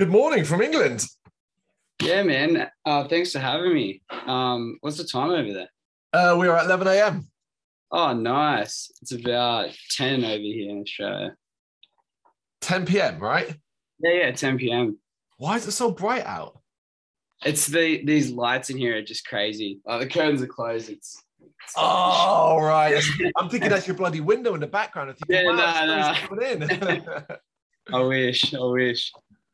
Good morning from England. Yeah, man. Uh, thanks for having me. Um, what's the time over there? Uh, we are at 11 a.m. Oh, nice. It's about 10 over here in Australia. 10 p.m., right? Yeah, yeah, 10 p.m. Why is it so bright out? It's the these lights in here are just crazy. Like the curtains are closed. It's, it's Oh, right. I'm thinking that's your bloody window in the background. I'm thinking, Yeah, wow, sun's coming in. I wish. I wish.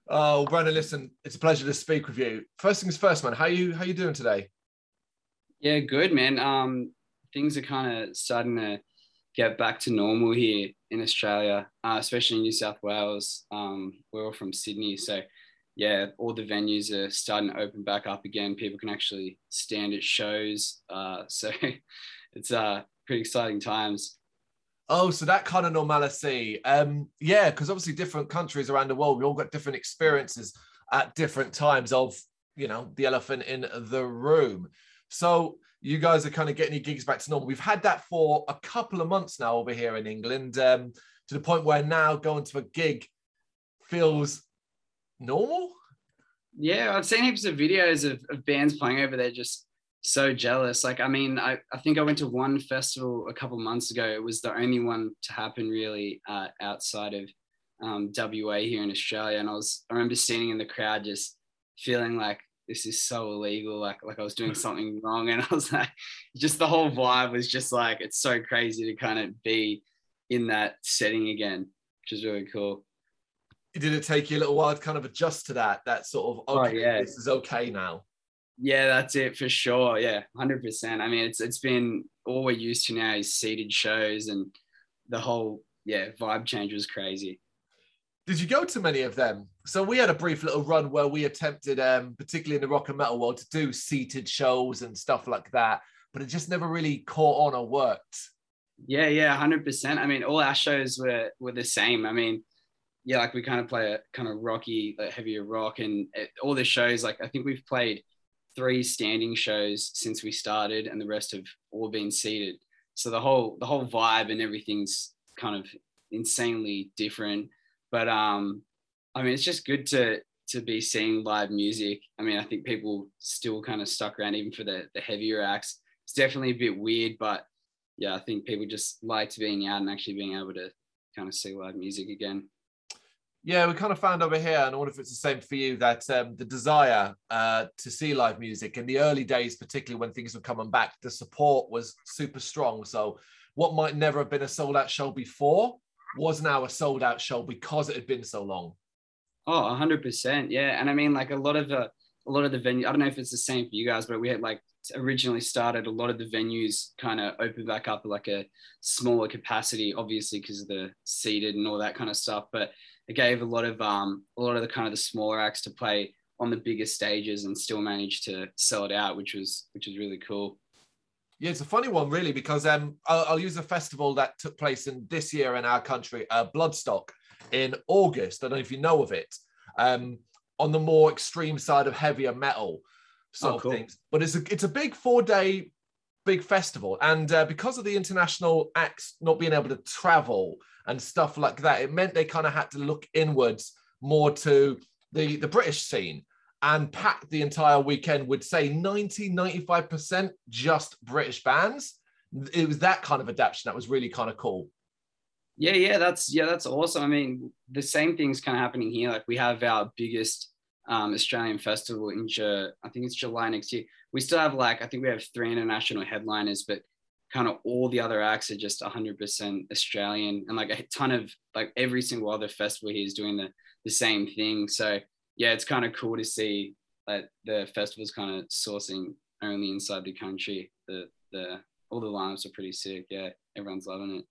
Oh, Brandon, listen, it's a pleasure to speak with you. First things first, man. How you how you doing today? Yeah, good, man. Um, things are kind of starting to get back to normal here in Australia, uh, especially in New South Wales. Um, we're all from Sydney, so yeah, all the venues are starting to open back up again. People can actually stand at shows, uh, so it's uh, pretty exciting times. Oh, so that kind of normalcy. Um, yeah, because obviously different countries around the world, we all got different experiences at different times of, you know, the elephant in the room. So you guys are kind of getting your gigs back to normal. We've had that for a couple of months now over here in England, um, to the point where now going to a gig feels normal. Yeah, I've seen heaps of videos of, of bands playing over there just so jealous. Like, I mean, I, I think I went to one festival a couple months ago. It was the only one to happen really uh, outside of um, WA here in Australia. And I was, I remember sitting in the crowd just feeling like this is so illegal, like, like I was doing something wrong. And I was like, just the whole vibe was just like, it's so crazy to kind of be in that setting again, which is really cool. Did it take you a little while to kind of adjust to that? That sort of Oh, yeah. this is okay now. Yeah, that's it for sure. Yeah, hundred percent. I mean, it's it's been all we're used to now is seated shows, and the whole yeah vibe change was crazy. Did you go to many of them? So we had a brief little run where we attempted, um, particularly in the rock and metal world, to do seated shows and stuff like that, but it just never really caught on or worked. Yeah, yeah, hundred percent. I mean, all our shows were were the same. I mean, yeah, like we kind of play a kind of rocky, like heavier rock, and it, all the shows. Like I think we've played three standing shows since we started, and the rest have all been seated. So the whole the whole vibe and everything's kind of insanely different. But um, I mean, it's just good to to be seeing live music. I mean, I think people still kind of stuck around even for the the heavier acts. It's definitely a bit weird, but yeah, I think people just liked being out and actually being able to kind of see live music again. Yeah, we kind of found over here, and I wonder if it's the same for you, that um, the desire uh, to see live music in the early days, particularly when things were coming back, the support was super strong. So, what might never have been a sold out show before was now a sold out show because it had been so long. Oh, hundred percent, yeah. And I mean, like a lot of the a lot of the venue. I don't know if it's the same for you guys, but we had like originally started a lot of the venues kind of opened back up like a smaller capacity, obviously because of the seated and all that kind of stuff. But it gave a lot of um a lot of the kind of the smaller acts to play on the bigger stages and still manage to sell it out, which was which was really cool. Yeah, it's a funny one, really, because um, I'll, I'll use a festival that took place in this year in our country, uh, Bloodstock, in August. I don't know if you know of it. Um, on the more extreme side of heavier metal sort Oh, of cool. things, but it's a it's a big four day big festival, and uh, because of the international acts not being able to travel and stuff like that, it meant they kind of had to look inwards more to the the British scene and pack the entire weekend with say 90 95% just british bands it was that kind of adaptation that was really kind of cool Yeah, yeah, that's yeah, that's awesome. I mean, the same thing's kind of happening here. Like we have our biggest um, Australian festival in I think it's July next year. We still have like I think we have three international headliners, but kind of all the other acts are just 100% Australian, and like a ton of like every single other festival here is doing the the same thing. So yeah, it's kind of cool to see that the festival's kind of sourcing only inside the country. The the all the lineups are pretty sick. Yeah, everyone's loving it.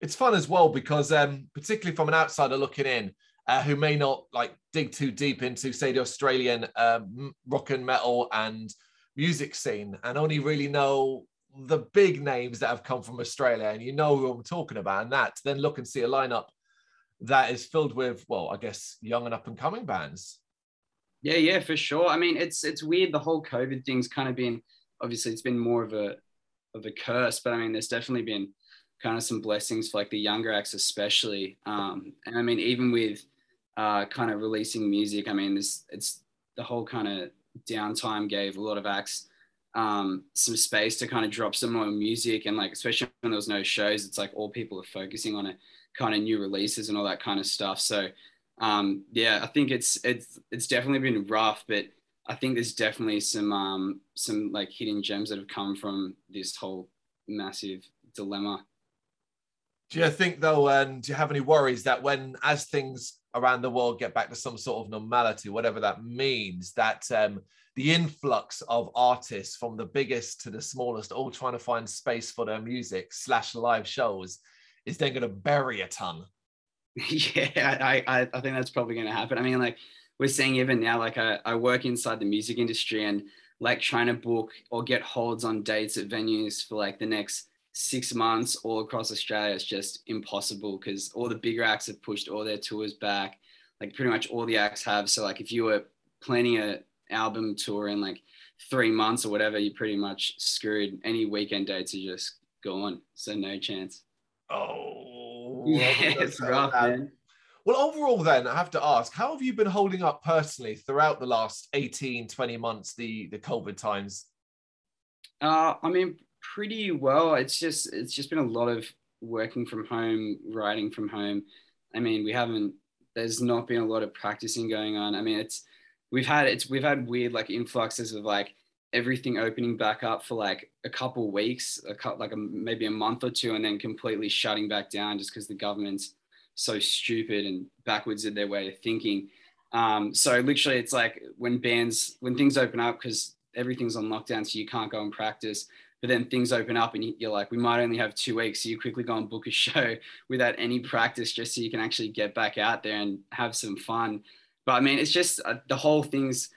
it's fun as well because um, particularly from an outsider looking in uh, who may not like dig too deep into say the australian um, rock and metal and music scene and only really know the big names that have come from australia and you know who i'm talking about and that then look and see a lineup that is filled with well i guess young and up and coming bands Yeah, yeah, for sure. I mean, it's it's weird. The whole COVID thing's kind of been obviously it's been more of a of a curse, but I mean, there's definitely been kind of some blessings for like the younger acts, especially. Um, and I mean, even with uh, kind of releasing music. I mean, this it's the whole kind of downtime gave a lot of acts um, some space to kind of drop some more music and like especially when there was no shows, it's like all people are focusing on it, kind of new releases and all that kind of stuff. So um, yeah, I think it's it's it's definitely been rough, but I think there's definitely some um, some like hidden gems that have come from this whole massive dilemma. Do you think though, and do you have any worries that when as things around the world get back to some sort of normality, whatever that means, that um, the influx of artists from the biggest to the smallest, all trying to find space for their music slash live shows, is then going to bury a ton. Yeah, I, I, I think that's probably going to happen. I mean, like we're seeing even now, like I, I work inside the music industry and like trying to book or get holds on dates at venues for like the next six months all across Australia is just impossible because all the bigger acts have pushed all their tours back. Like pretty much all the acts have. So like if you were planning a album tour in like three months or whatever, you're pretty much screwed. Any weekend dates are just gone. So no chance. Oh yeah, it's rough, man. Well, overall, then, I have to ask, how have you been holding up personally throughout the last 18, 20 months, the, the COVID times? Uh, I mean, pretty well. It's just it's just been a lot of working from home, writing from home. I mean, we haven't. There's not been a lot of practicing going on. I mean, it's we've had it's we've had weird like influxes of like everything opening back up for like a couple weeks, a couple, like a, maybe a month or two, and then completely shutting back down just because the government's so stupid and backwards in their way of thinking. Um, so literally, it's like when bands when things open up because everything's on lockdown, so you can't go and practice but then things open up and you're like, we might only have two weeks. So you quickly go and book a show without any practice just so you can actually get back out there and have some fun. But I mean, it's just uh, the whole thing's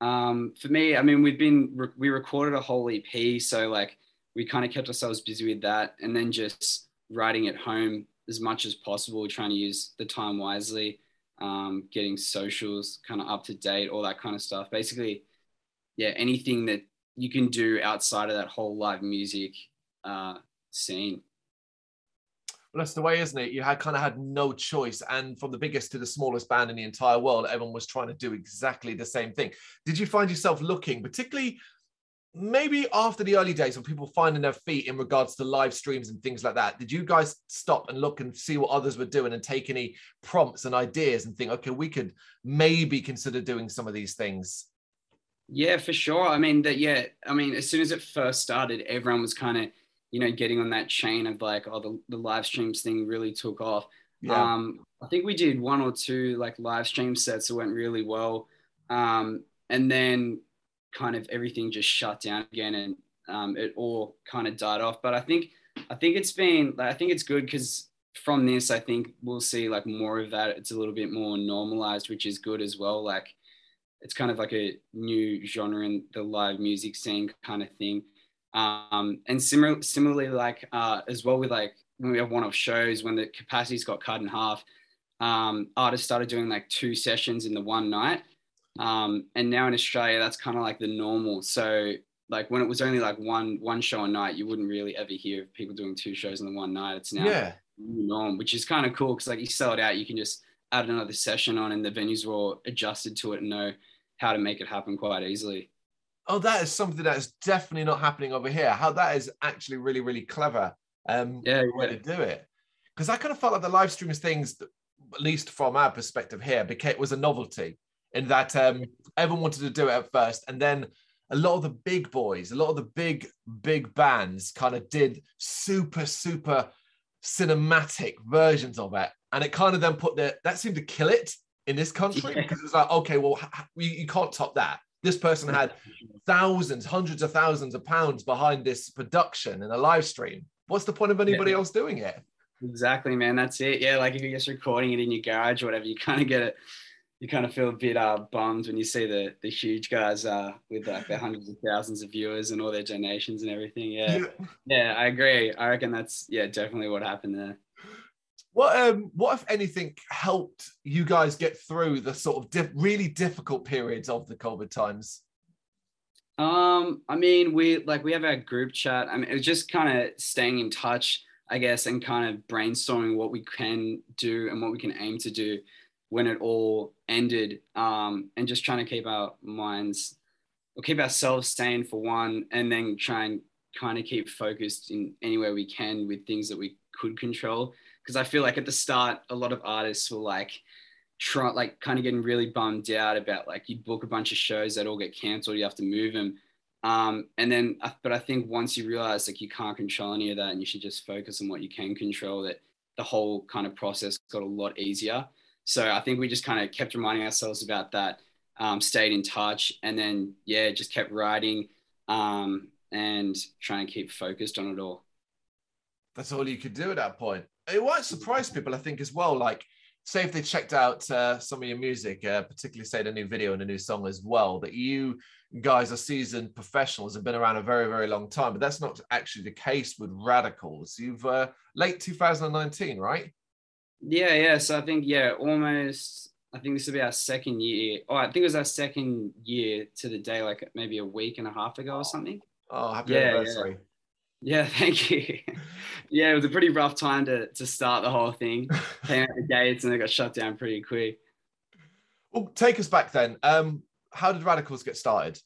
um, for me. I mean, we've been, re- we recorded a whole EP. So like we kind of kept ourselves busy with that and then just writing at home as much as possible, trying to use the time wisely, um, getting socials kind of up to date, all that kind of stuff. Basically, yeah, anything that you can do outside of that whole live music uh, scene. Well, that's the way, isn't it? You had kind of had no choice, and from the biggest to the smallest band in the entire world, everyone was trying to do exactly the same thing. Did you find yourself looking, particularly maybe after the early days when people finding their feet in regards to live streams and things like that? Did you guys stop and look and see what others were doing and take any prompts and ideas and think, okay, we could maybe consider doing some of these things? Yeah, for sure. I mean that. Yeah, I mean as soon as it first started, everyone was kind of you know getting on that chain of like, oh, the, the live streams thing really took off. Yeah. Um, I think we did one or two like live stream sets that went really well, um, and then kind of everything just shut down again, and um, it all kind of died off. But I think I think it's been like, I think it's good because from this, I think we'll see like more of that. It's a little bit more normalized, which is good as well. Like it's kind of like a new genre in the live music scene kind of thing. Um, and similar, similarly, like uh, as well with like when we have one-off shows, when the capacities got cut in half, um, artists started doing like two sessions in the one night. Um, and now in Australia, that's kind of like the normal. So like when it was only like one one show a night, you wouldn't really ever hear of people doing two shows in the one night. It's now yeah. norm, which is kind of cool because like you sell it out, you can just add another session on, and the venues were all adjusted to it and know how to make it happen quite easily. Oh, that is something that is definitely not happening over here. How that is actually really, really clever. Um, yeah, way yeah. to do it. Because I kind of felt like the live streams things, at least from our perspective here, became was a novelty in that um, everyone wanted to do it at first, and then a lot of the big boys, a lot of the big, big bands kind of did super, super cinematic versions of it. And it kind of then put the, that seemed to kill it in this country yeah. because it's like, okay, well, you, you can't top that. This person had thousands, hundreds of thousands of pounds behind this production in a live stream. What's the point of anybody yeah. else doing it? Exactly, man. That's it. Yeah, like if you're just recording it in your garage or whatever, you kind of get it. You kind of feel a bit uh, bummed when you see the the huge guys uh, with like their hundreds of thousands of viewers and all their donations and everything. Yeah. yeah, yeah, I agree. I reckon that's yeah, definitely what happened there. What um what if anything helped you guys get through the sort of diff- really difficult periods of the COVID times? Um, I mean, we like we have our group chat. I mean, it was just kind of staying in touch, I guess, and kind of brainstorming what we can do and what we can aim to do when it all ended um, and just trying to keep our minds or keep ourselves sane for one and then try and kind of keep focused in anywhere we can with things that we could control because i feel like at the start a lot of artists were like try like kind of getting really bummed out about like you book a bunch of shows that all get cancelled you have to move them. Um, and then but i think once you realize like you can't control any of that and you should just focus on what you can control that the whole kind of process got a lot easier. So i think we just kind of kept reminding ourselves about that um, stayed in touch and then yeah just kept writing um, and trying to keep focused on it all. That's all you could do at that point it won't surprise people i think as well like say if they checked out uh, some of your music, uh, particularly say the new video and the new song as well, that you guys are seasoned professionals and been around a very, very long time. But that's not actually the case with Radicals. You've uh, late 2019, right? Yeah, yeah. So I think yeah, almost. I think this will be our second year. Oh, I think it was our second year to the day, like maybe a week and a half ago or something. Oh, happy yeah, anniversary! Yeah. Yeah, thank you. yeah, it was a pretty rough time to, to start the whole thing. Came out the gates and it got shut down pretty quick. Well, take us back then. Um, how did Radicals get started?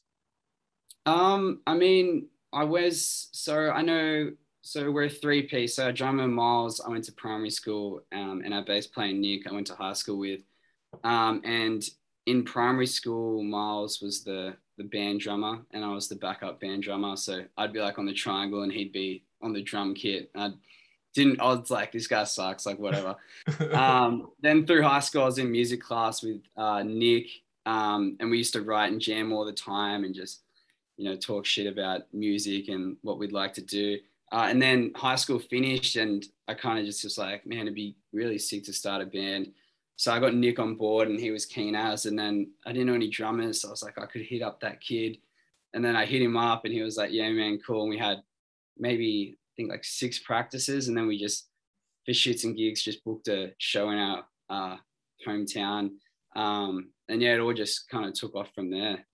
Um, I mean, I was so I know so we're a three piece. So drummer Miles, I went to primary school, um, and our bass player Nick, I went to high school with. Um, and in primary school, Miles was the the band drummer and I was the backup band drummer. So I'd be like on the triangle and he'd be on the drum kit. I didn't, I was like, this guy sucks, like whatever. um, then through high school, I was in music class with uh, Nick um, and we used to write and jam all the time and just, you know, talk shit about music and what we'd like to do. Uh, and then high school finished and I kind of just was like, man, it'd be really sick to start a band. So I got Nick on board and he was keen as. And then I didn't know any drummers. So I was like, I could hit up that kid. And then I hit him up and he was like, yeah, man, cool. And we had maybe, I think like six practices. And then we just, for shits and gigs, just booked a show in our uh, hometown. Um, and yeah, it all just kind of took off from there.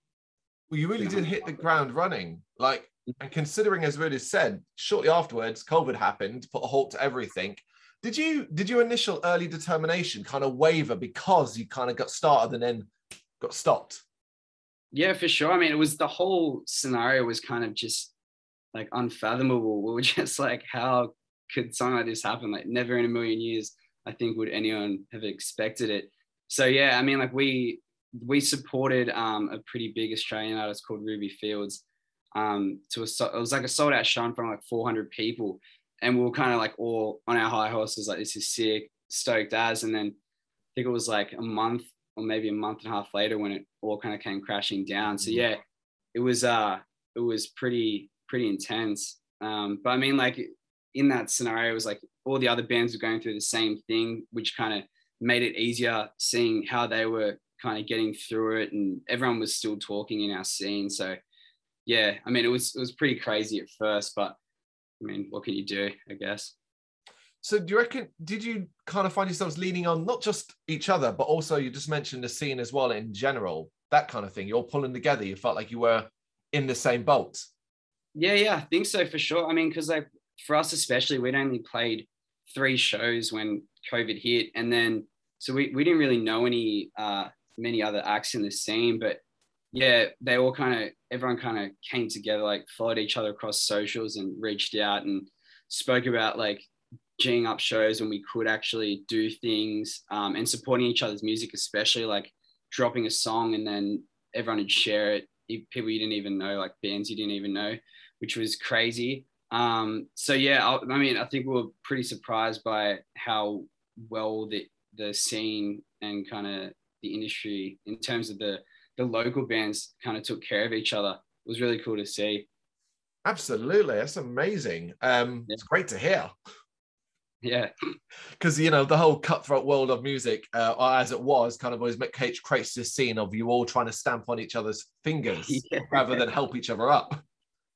Well, you really did hit the ground running. Like, and considering, as Rudy said, shortly afterwards, COVID happened, put a halt to everything. Did you did your initial early determination kind of waver because you kind of got started and then got stopped? Yeah, for sure. I mean, it was the whole scenario was kind of just like unfathomable. We were just like, how could something like this happen? Like, never in a million years, I think, would anyone have expected it. So yeah, I mean, like we we supported um, a pretty big Australian artist called Ruby Fields. Um, to a, it was like a sold out show in front of like 400 people, and we were kind of like all on our high horses, like this is sick, stoked as. And then I think it was like a month or maybe a month and a half later when it all kind of came crashing down. So mm-hmm. yeah, it was uh it was pretty pretty intense. Um, but I mean, like in that scenario, it was like all the other bands were going through the same thing, which kind of made it easier seeing how they were kind of getting through it, and everyone was still talking in our scene. So yeah, I mean, it was it was pretty crazy at first, but I mean, what can you do? I guess. So do you reckon? Did you kind of find yourselves leaning on not just each other, but also you just mentioned the scene as well in general, that kind of thing? You're pulling together. You felt like you were in the same boat. Yeah, yeah, I think so for sure. I mean, because like for us especially, we'd only played three shows when COVID hit, and then so we, we didn't really know any uh, many other acts in the scene, but yeah, they all kind of everyone kind of came together, like followed each other across socials and reached out and spoke about like geeing up shows when we could actually do things um, and supporting each other's music, especially like dropping a song and then everyone would share it. People you didn't even know, like bands you didn't even know, which was crazy. Um, so yeah, I, I mean, I think we were pretty surprised by how well the the scene and kind of the industry in terms of the the local bands kind of took care of each other. It was really cool to see. Absolutely, that's amazing. Um, yeah. It's great to hear. Yeah, because you know the whole cutthroat world of music, uh, as it was, kind of always creates this scene of you all trying to stamp on each other's fingers yeah. rather than help each other up.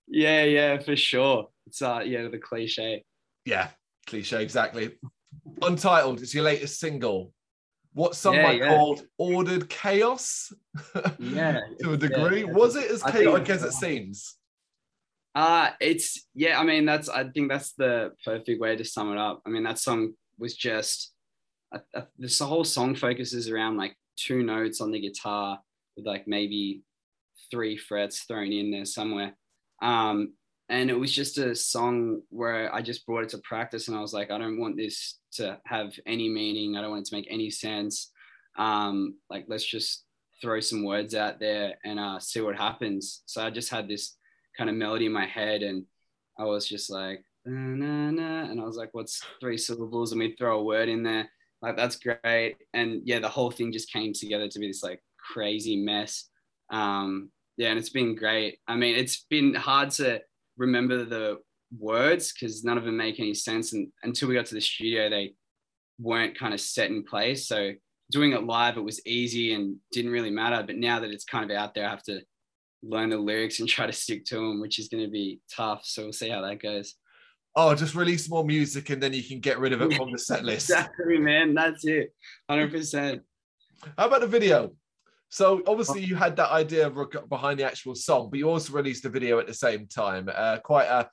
Yeah, yeah, for sure. It's uh, yeah, the cliche. Yeah, cliche exactly. Untitled is your latest single what some yeah, might yeah. call ordered chaos. yeah, to a degree. Yeah, Was it as chaotic as it seems? Uh it's yeah. I mean, that's I think that's the perfect way to sum it up. I mean, that song was just I, I, this whole song focuses around like two notes on the guitar with like maybe three frets thrown in there somewhere. Um, and it was just a song where I just brought it to practice and I was like, I don't want this to have any meaning. I don't want it to make any sense. Um, like, let's just throw some words out there and uh, see what happens. So I just had this kind of melody in my head and I was just like, na, na, and I was like, what's three syllables? And we throw a word in there. Like, that's great. And yeah, the whole thing just came together to be this like crazy mess. Um, yeah, and it's been great. I mean, it's been hard to remember the words because none of them make any sense. And until we got to the studio, they weren't kind of set in place. So doing it live, it was easy and didn't really matter. But now that it's kind of out there, I have to learn the lyrics and try to stick to them, which is going to be tough. So we'll see how that goes. Oh, just release more music and then you can get rid of it from the set list. exactly, man. That's it. 100%. How about the video? So obviously you had that idea behind the actual song, but you also released a video at the same time. Uh, quite a,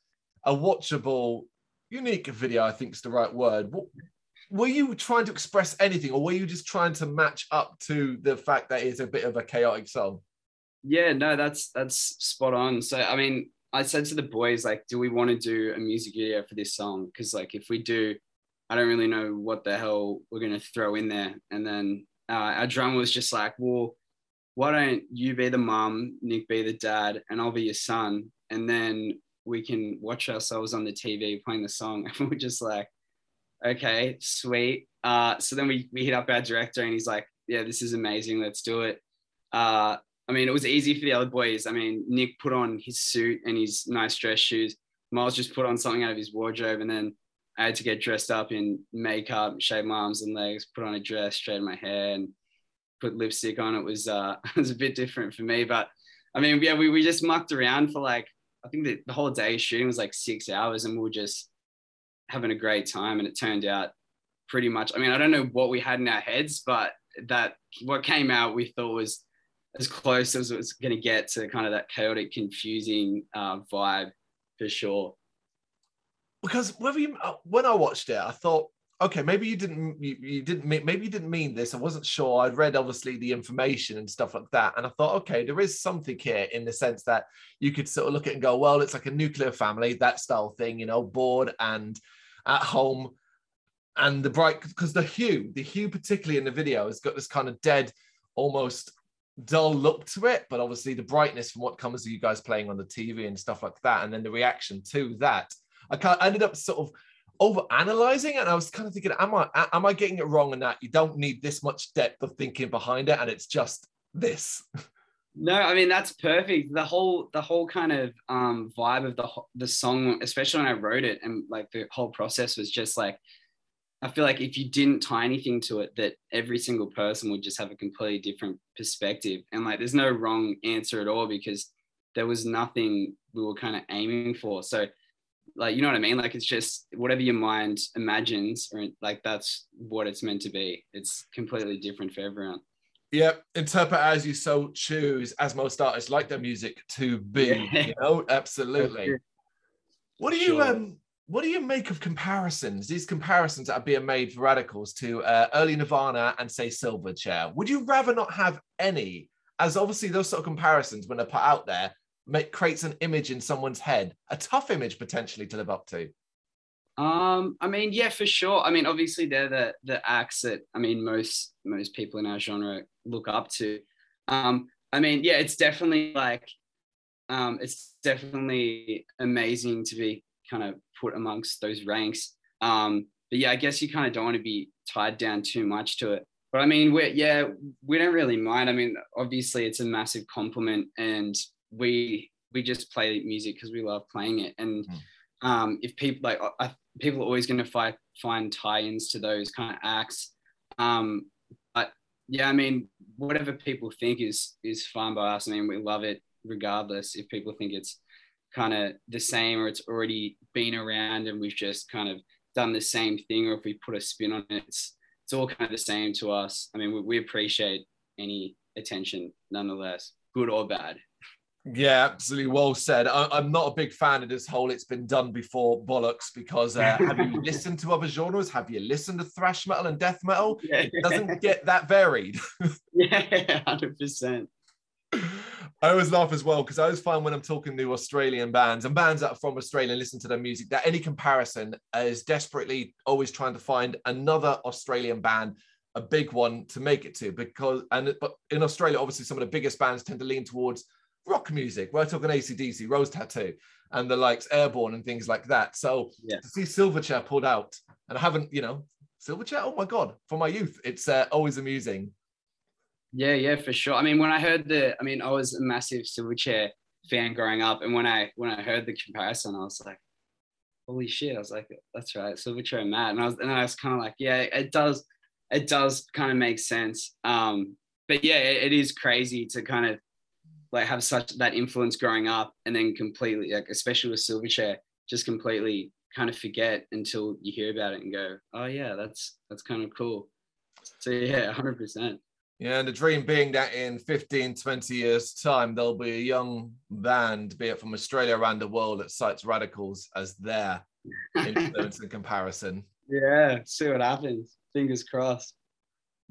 a watchable, unique video, I think is the right word. What, were you trying to express anything, or were you just trying to match up to the fact that it's a bit of a chaotic song? Yeah, no, that's that's spot on. So I mean, I said to the boys like, do we want to do a music video for this song? Because like, if we do, I don't really know what the hell we're gonna throw in there. And then uh, our drummer was just like, well why don't you be the mum, Nick be the dad, and I'll be your son, and then we can watch ourselves on the TV playing the song, and we're just like, okay, sweet. Uh, so then we we hit up our director, and he's like, yeah, this is amazing, let's do it. Uh, I mean, it was easy for the other boys. I mean, Nick put on his suit and his nice dress shoes. Miles just put on something out of his wardrobe, and then I had to get dressed up in makeup, shave my arms and legs, put on a dress, straighten my hair, and put lipstick on. It was uh, it was a bit different for me, but I mean, yeah, we, we just mucked around for like I think the, the whole day shooting was like six hours, and we were just having a great time. And it turned out pretty much. I mean, I don't know what we had in our heads, but that what came out we thought was as close as it was going to get to kind of that chaotic, confusing uh, vibe for sure. Because whether you, uh, when I watched it, I thought okay maybe you didn't you, you didn't maybe you didn't mean this i wasn't sure i'd read obviously the information and stuff like that and i thought okay there is something here in the sense that you could sort of look at and go well it's like a nuclear family that style thing you know bored and at home and the bright because the hue the hue particularly in the video has got this kind of dead almost dull look to it but obviously the brightness from what comes to you guys playing on the tv and stuff like that and then the reaction to that. I kind of ended up sort of over analyzing and I was kind of thinking, am I am I getting it wrong in that you don't need this much depth of thinking behind it and it's just this? No, I mean that's perfect. The whole the whole kind of um, vibe of the the song, especially when I wrote it, and like the whole process was just like I feel like if you didn't tie anything to it, that every single person would just have a completely different perspective. And like there's no wrong answer at all because there was nothing we were kind of aiming for. So like you know what I mean? Like it's just whatever your mind imagines, or like that's what it's meant to be. It's completely different for everyone. Yep, interpret as you so choose, as most artists like their music to be. Yeah. You know, absolutely. What do you sure. um? What do you make of comparisons? These comparisons that are being made for radicals to uh, early Nirvana and say Silverchair. Would you rather not have any? As obviously those sort of comparisons, when they're put out there, make, creates an image in someone's head, a tough image potentially to live up to? Um, I mean, yeah, for sure. I mean, obviously they're the the acts that I mean most most people in our genre look up to. Um, I mean, yeah, it's definitely like um, it's definitely amazing to be kind of put amongst those ranks. Um, but yeah, I guess you kind of don't want to be tied down too much to it. But I mean, we're yeah, we don't really mind. I mean, obviously it's a massive compliment, and we we just play music because we love playing it. And mm. um, if people like I, people are always going to find find tie-ins to those kind of acts. Um, but yeah i mean whatever people think is is fine by us i mean we love it regardless. If people think it's kind of the same or it's already been around and we've just kind of done the same thing or if we put a spin on it it's it's all kind of the same to us. I mean we, we appreciate any attention nonetheless good or bad Yeah, absolutely well said. I, am not a big fan of this whole "it's been done before" bollocks because uh, have you listened to other genres? Have you listened to thrash metal and death metal? Yeah, it doesn't get that varied. yeah, hundred percent. I always laugh as well because I always find when I'm talking to Australian bands and bands that are from Australia and listen to their music that any comparison is desperately always trying to find another Australian band, a big one to make it to because and but in Australia obviously some of the biggest bands tend to lean towards rock music. We're talking ACDC, Rose Tattoo, and the likes Airborne and things like that. So yeah. to see Silverchair pulled out, and I haven't, you know, Silverchair, oh my God, for my youth, it's uh, always amusing. Yeah, yeah, for sure. I mean, when I heard the, I mean, I was a massive Silverchair fan growing up, and when I when I heard the comparison, I was like, holy shit! I was like, that's right, Silverchair and Matt, and I was and I was kind of like, yeah, it does, it does kind of make sense. Um, but yeah, it, it is crazy to kind of like have such that influence growing up and then completely like especially with Silverchair, just completely kind of forget until you hear about it and go, oh yeah, that's that's kind of cool. So yeah, hundred percent. Yeah, and the dream being that in 15, 20 years' time, there'll be a young band, be it from Australia around the world, that cites radicals as their influence in comparison. Yeah, see what happens. Fingers crossed.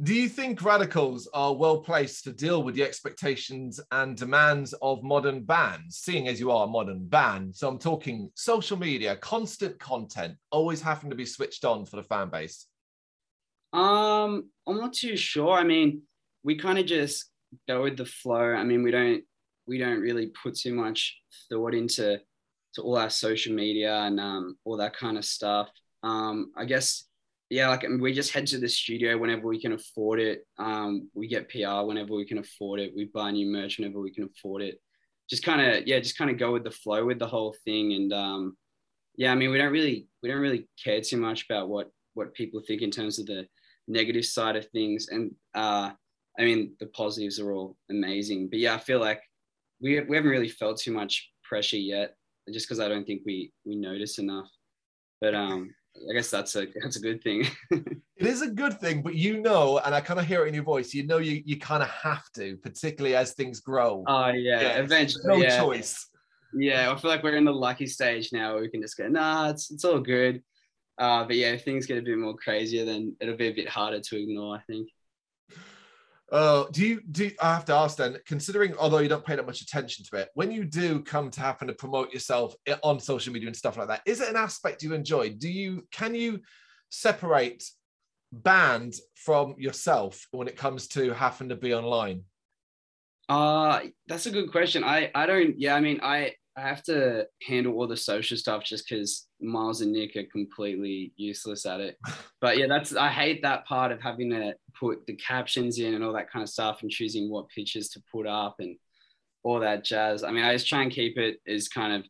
Do you think radicals are well placed to deal with the expectations and demands of modern bands, seeing as you are a modern band? So I'm talking social media, constant content, always having to be switched on for the fan base. Um, I'm not too sure. I mean, we kind of just go with the flow. I mean, we don't we don't really put too much thought into to all our social media and um, all that kind of stuff. Um, I guess yeah, like we just head to the studio whenever we can afford it. Um, we get PR whenever we can afford it. We buy new merch whenever we can afford it. Just kind of yeah, just kind of go with the flow with the whole thing. And um, yeah, I mean, we don't really we don't really care too much about what what people think in terms of the negative side of things. And uh, I mean, the positives are all amazing. But yeah, I feel like we we haven't really felt too much pressure yet, just because I don't think we we notice enough. But um I guess that's a that's a good thing. it is a good thing, but you know, and I kind of hear it in your voice. You know, you you kind of have to, particularly as things grow. Oh yeah, yeah eventually. No yeah. choice. Yeah, I feel like we're in the lucky stage now. Where we can just go, nah, it's it's all good. Uh, but yeah, if things get a bit more crazier, then it'll be a bit harder to ignore. I think. Uh, do you do? I have to ask then, considering although you don't pay that much attention to it, when you do come to happen to promote yourself on social media and stuff like that, is it an aspect you enjoy? Do you can you separate band from yourself when it comes to having to be online? Uh that's a good question. I I don't. Yeah, I mean, I I have to handle all the social stuff just because Miles and Nick are completely useless at it. But yeah, that's I hate that part of having to put the captions in and all that kind of stuff and choosing what pictures to put up and all that jazz. I mean, I just try and keep it as kind of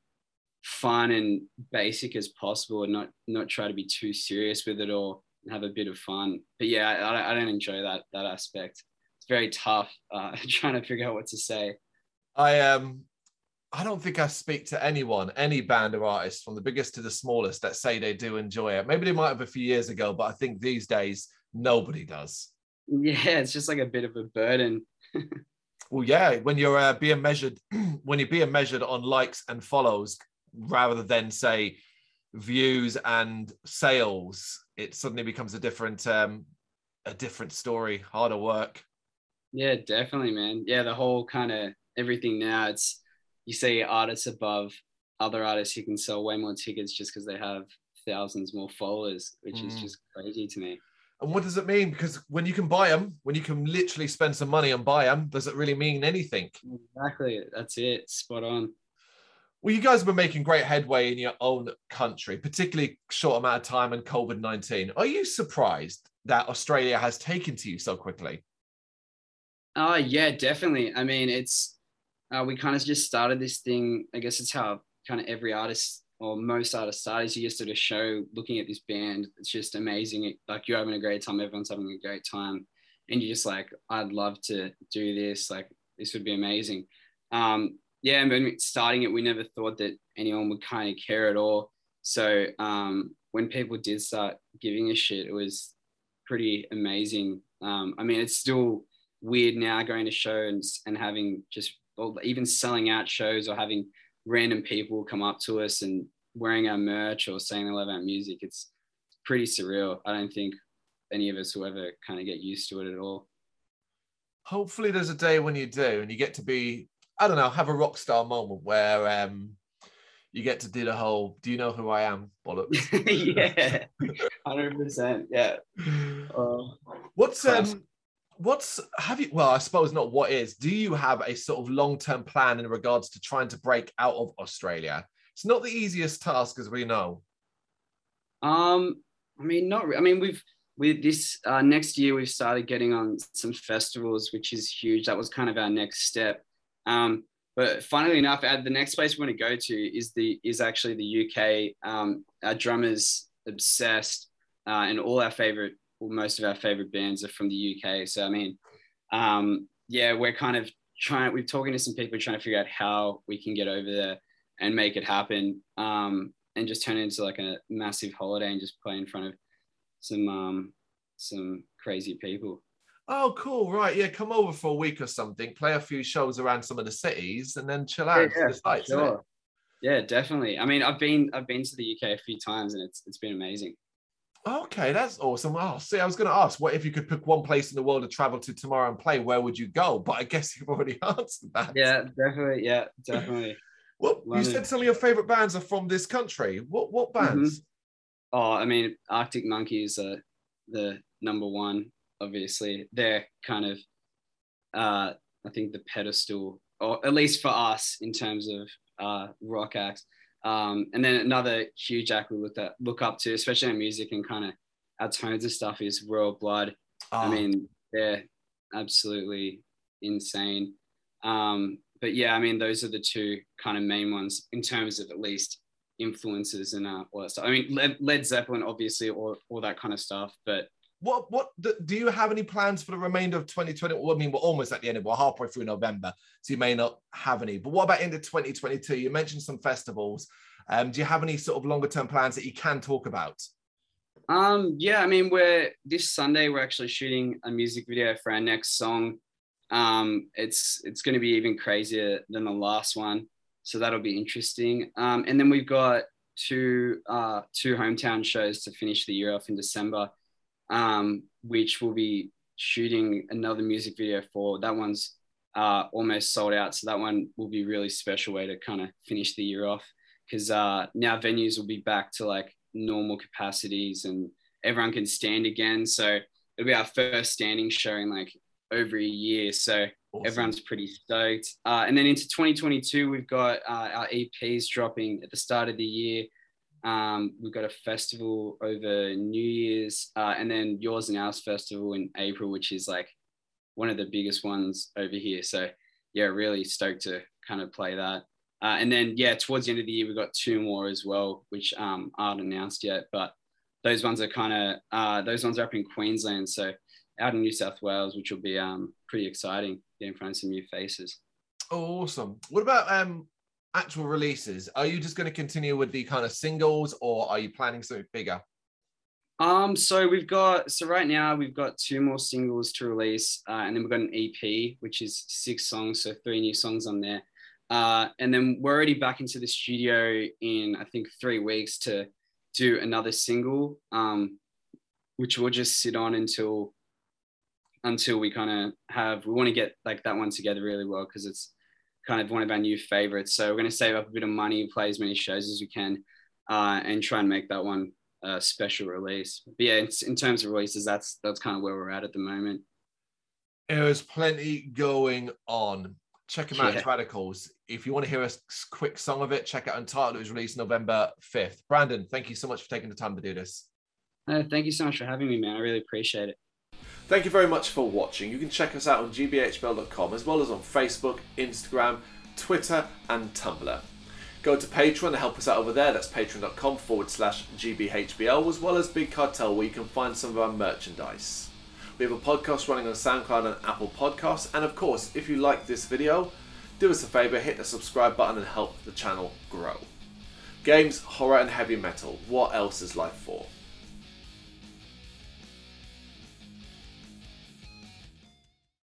fun and basic as possible and not not try to be too serious with it or have a bit of fun. But yeah, I, I don't enjoy that that aspect. It's very tough uh, trying to figure out what to say. I um I don't think I speak to anyone, any band or artist, from the biggest to the smallest, that say they do enjoy it. Maybe they might have a few years ago, but I think these days nobody does. Yeah, it's just like a bit of a burden. well, yeah, when you're uh, being measured, when you're being measured on likes and follows rather than say views and sales, it suddenly becomes a different, um, a different story, harder work. Yeah, definitely, man. Yeah, the whole kind of everything now. It's you see artists above other artists who can sell way more tickets just because they have thousands more followers, which mm. is just crazy to me. And what does it mean? Because when you can buy them, when you can literally spend some money and buy them, does it really mean anything? Exactly. That's it. Spot on. Well, you guys have been making great headway in your own country, particularly short amount of time and COVID 19. Are you surprised that Australia has taken to you so quickly? Oh, uh, yeah, definitely. I mean, it's uh, we kind of just started this thing. I guess it's how kind of every artist or most artists start is you just sort of show looking at this band. It's just amazing. It, like you're having a great time. Everyone's having a great time. And you're just like, I'd love to do this. Like this would be amazing. Um, yeah, and when starting it, we never thought that anyone would kind of care at all. So um, when people did start giving a shit, it was pretty amazing. Um, I mean, it's still weird now going to shows and having just or even selling out shows or having random people come up to us and wearing our merch or saying they love our music. It's pretty surreal. I don't think any of us will ever kind of get used to it at all. Hopefully, there's a day when you do, and you get to be, I don't know, have a rock star moment where um, you get to do the whole "Do you know who I am?" bollocks. yeah, hundred percent. Yeah. Uh, what's um, what's have you? Well, I suppose not. What is? Do you have a sort of long term plan in regards to trying to break out of Australia? It's not the easiest task, as we know. Um, I mean, not. I mean, we've with this uh, next year we've started getting on some festivals, which is huge. That was kind of our next step. Um, but funnily enough, the next place we want to go to is the is actually the UK. Um, our drummers obsessed, uh, and all our favorite, most of our favorite bands are from the UK. So I mean, um, yeah, we're kind of trying. We're talking to some people trying to figure out how we can get over there and make it happen, um, and just turn it into like a massive holiday and just play in front of some um, some crazy people. Oh, cool. Right. Yeah. Come over for a week or something, play a few shows around some of the cities and then chill out. Yeah, yeah, sure. yeah, definitely. I mean, I've been I've been to the UK a few times and it's it's been amazing. Okay, that's awesome. Oh, see, I was going to ask, what if you could pick one place in the world to travel to tomorrow and play? Where would you go? But I guess you've already answered that. Yeah, definitely. Yeah, definitely. well, you said some of your favorite bands are from this country. What what mm-hmm. bands? Mm-hmm. Oh, I mean, Arctic Monkeys are the number one. Obviously, they're kind of, uh, I think, the pedestal, or at least for us, in terms of uh, rock acts. Um, and then another huge act we look at, look up to, especially in music and kind of our tones and stuff, is Royal Blood. Oh. I mean, they're absolutely insane. Um, but yeah, I mean, those are the two kind of main ones in terms of at least influences and uh, all that stuff. I mean, Led, Led Zeppelin, obviously, all, all that kind of stuff. But what what do you have any plans for the remainder of 2020? Well, I mean, we're almost at the end of we're halfway through November, so you may not have any. But what about into 2022? You mentioned some festivals. Um, do you have any sort of longer term plans that you can talk about? Um, yeah, I mean, we're this Sunday we're actually shooting a music video for our next song. Um, it's it's going to be even crazier than the last one so that'll be interesting. Um, and then we've got two uh, two hometown shows to finish the year off in December, um, which we'll be shooting another music video for. That one's uh, almost sold out, so that one will be really special way to kind of finish the year off because uh, now venues will be back to like normal capacities and everyone can stand again. So it'll be our first standing show in like over a year. So Awesome. Everyone's pretty stoked. Uh, and then into 2022, we've got uh, our EPs dropping at the start of the year. Um, we've got a festival over New Year's, uh, and then Yours and Owls festival in April, which is like one of the biggest ones over here. So yeah, really stoked to kind of play that. Uh, and then yeah, towards the end of the year, we've got two more as well, which um, aren't announced yet, but those ones are kind of uh, those ones are up in Queensland. So out in New South Wales, which will be um, pretty exciting, get in front of some new faces. Oh, awesome. What about um, actual releases? Are you just going to continue with the kind of singles or are you planning something bigger? Um, so we've got so right now we've got two more singles to release, uh, and then we've got an EP which is six songs, so three new songs on there. Uh, and then we're already back into the studio in I think three weeks to do another single, um, which we'll just sit on until until we kind of have we want to get like that one together really well because it's kind of one of our new favorites. So we're going to save up a bit of money, play as many shows as we can, uh, and try and make that one a special release. But yeah, in, in terms of releases, that's that's kind of where we're at at the moment. There's plenty going on. Check them out, yeah. Radicals. If you want to hear a quick song of it, check out Untitled. It was released November 5th. Brandon, thank you so much for taking the time to do this. Uh, thank you so much for having me, man. I really appreciate it. Thank you very much for watching. You can check us out on gbhbl.com as well as on Facebook, Instagram, Twitter, and Tumblr. Go to Patreon to help us out over there. That's patreon.com forward slash GBHBL, as well as Big Cartel, where you can find some of our merchandise. We have a podcast running on SoundCloud and Apple Podcasts. And of course, if you like this video, do us a favour, hit the subscribe button and help the channel grow. Games, horror, and heavy metal. What else is life for?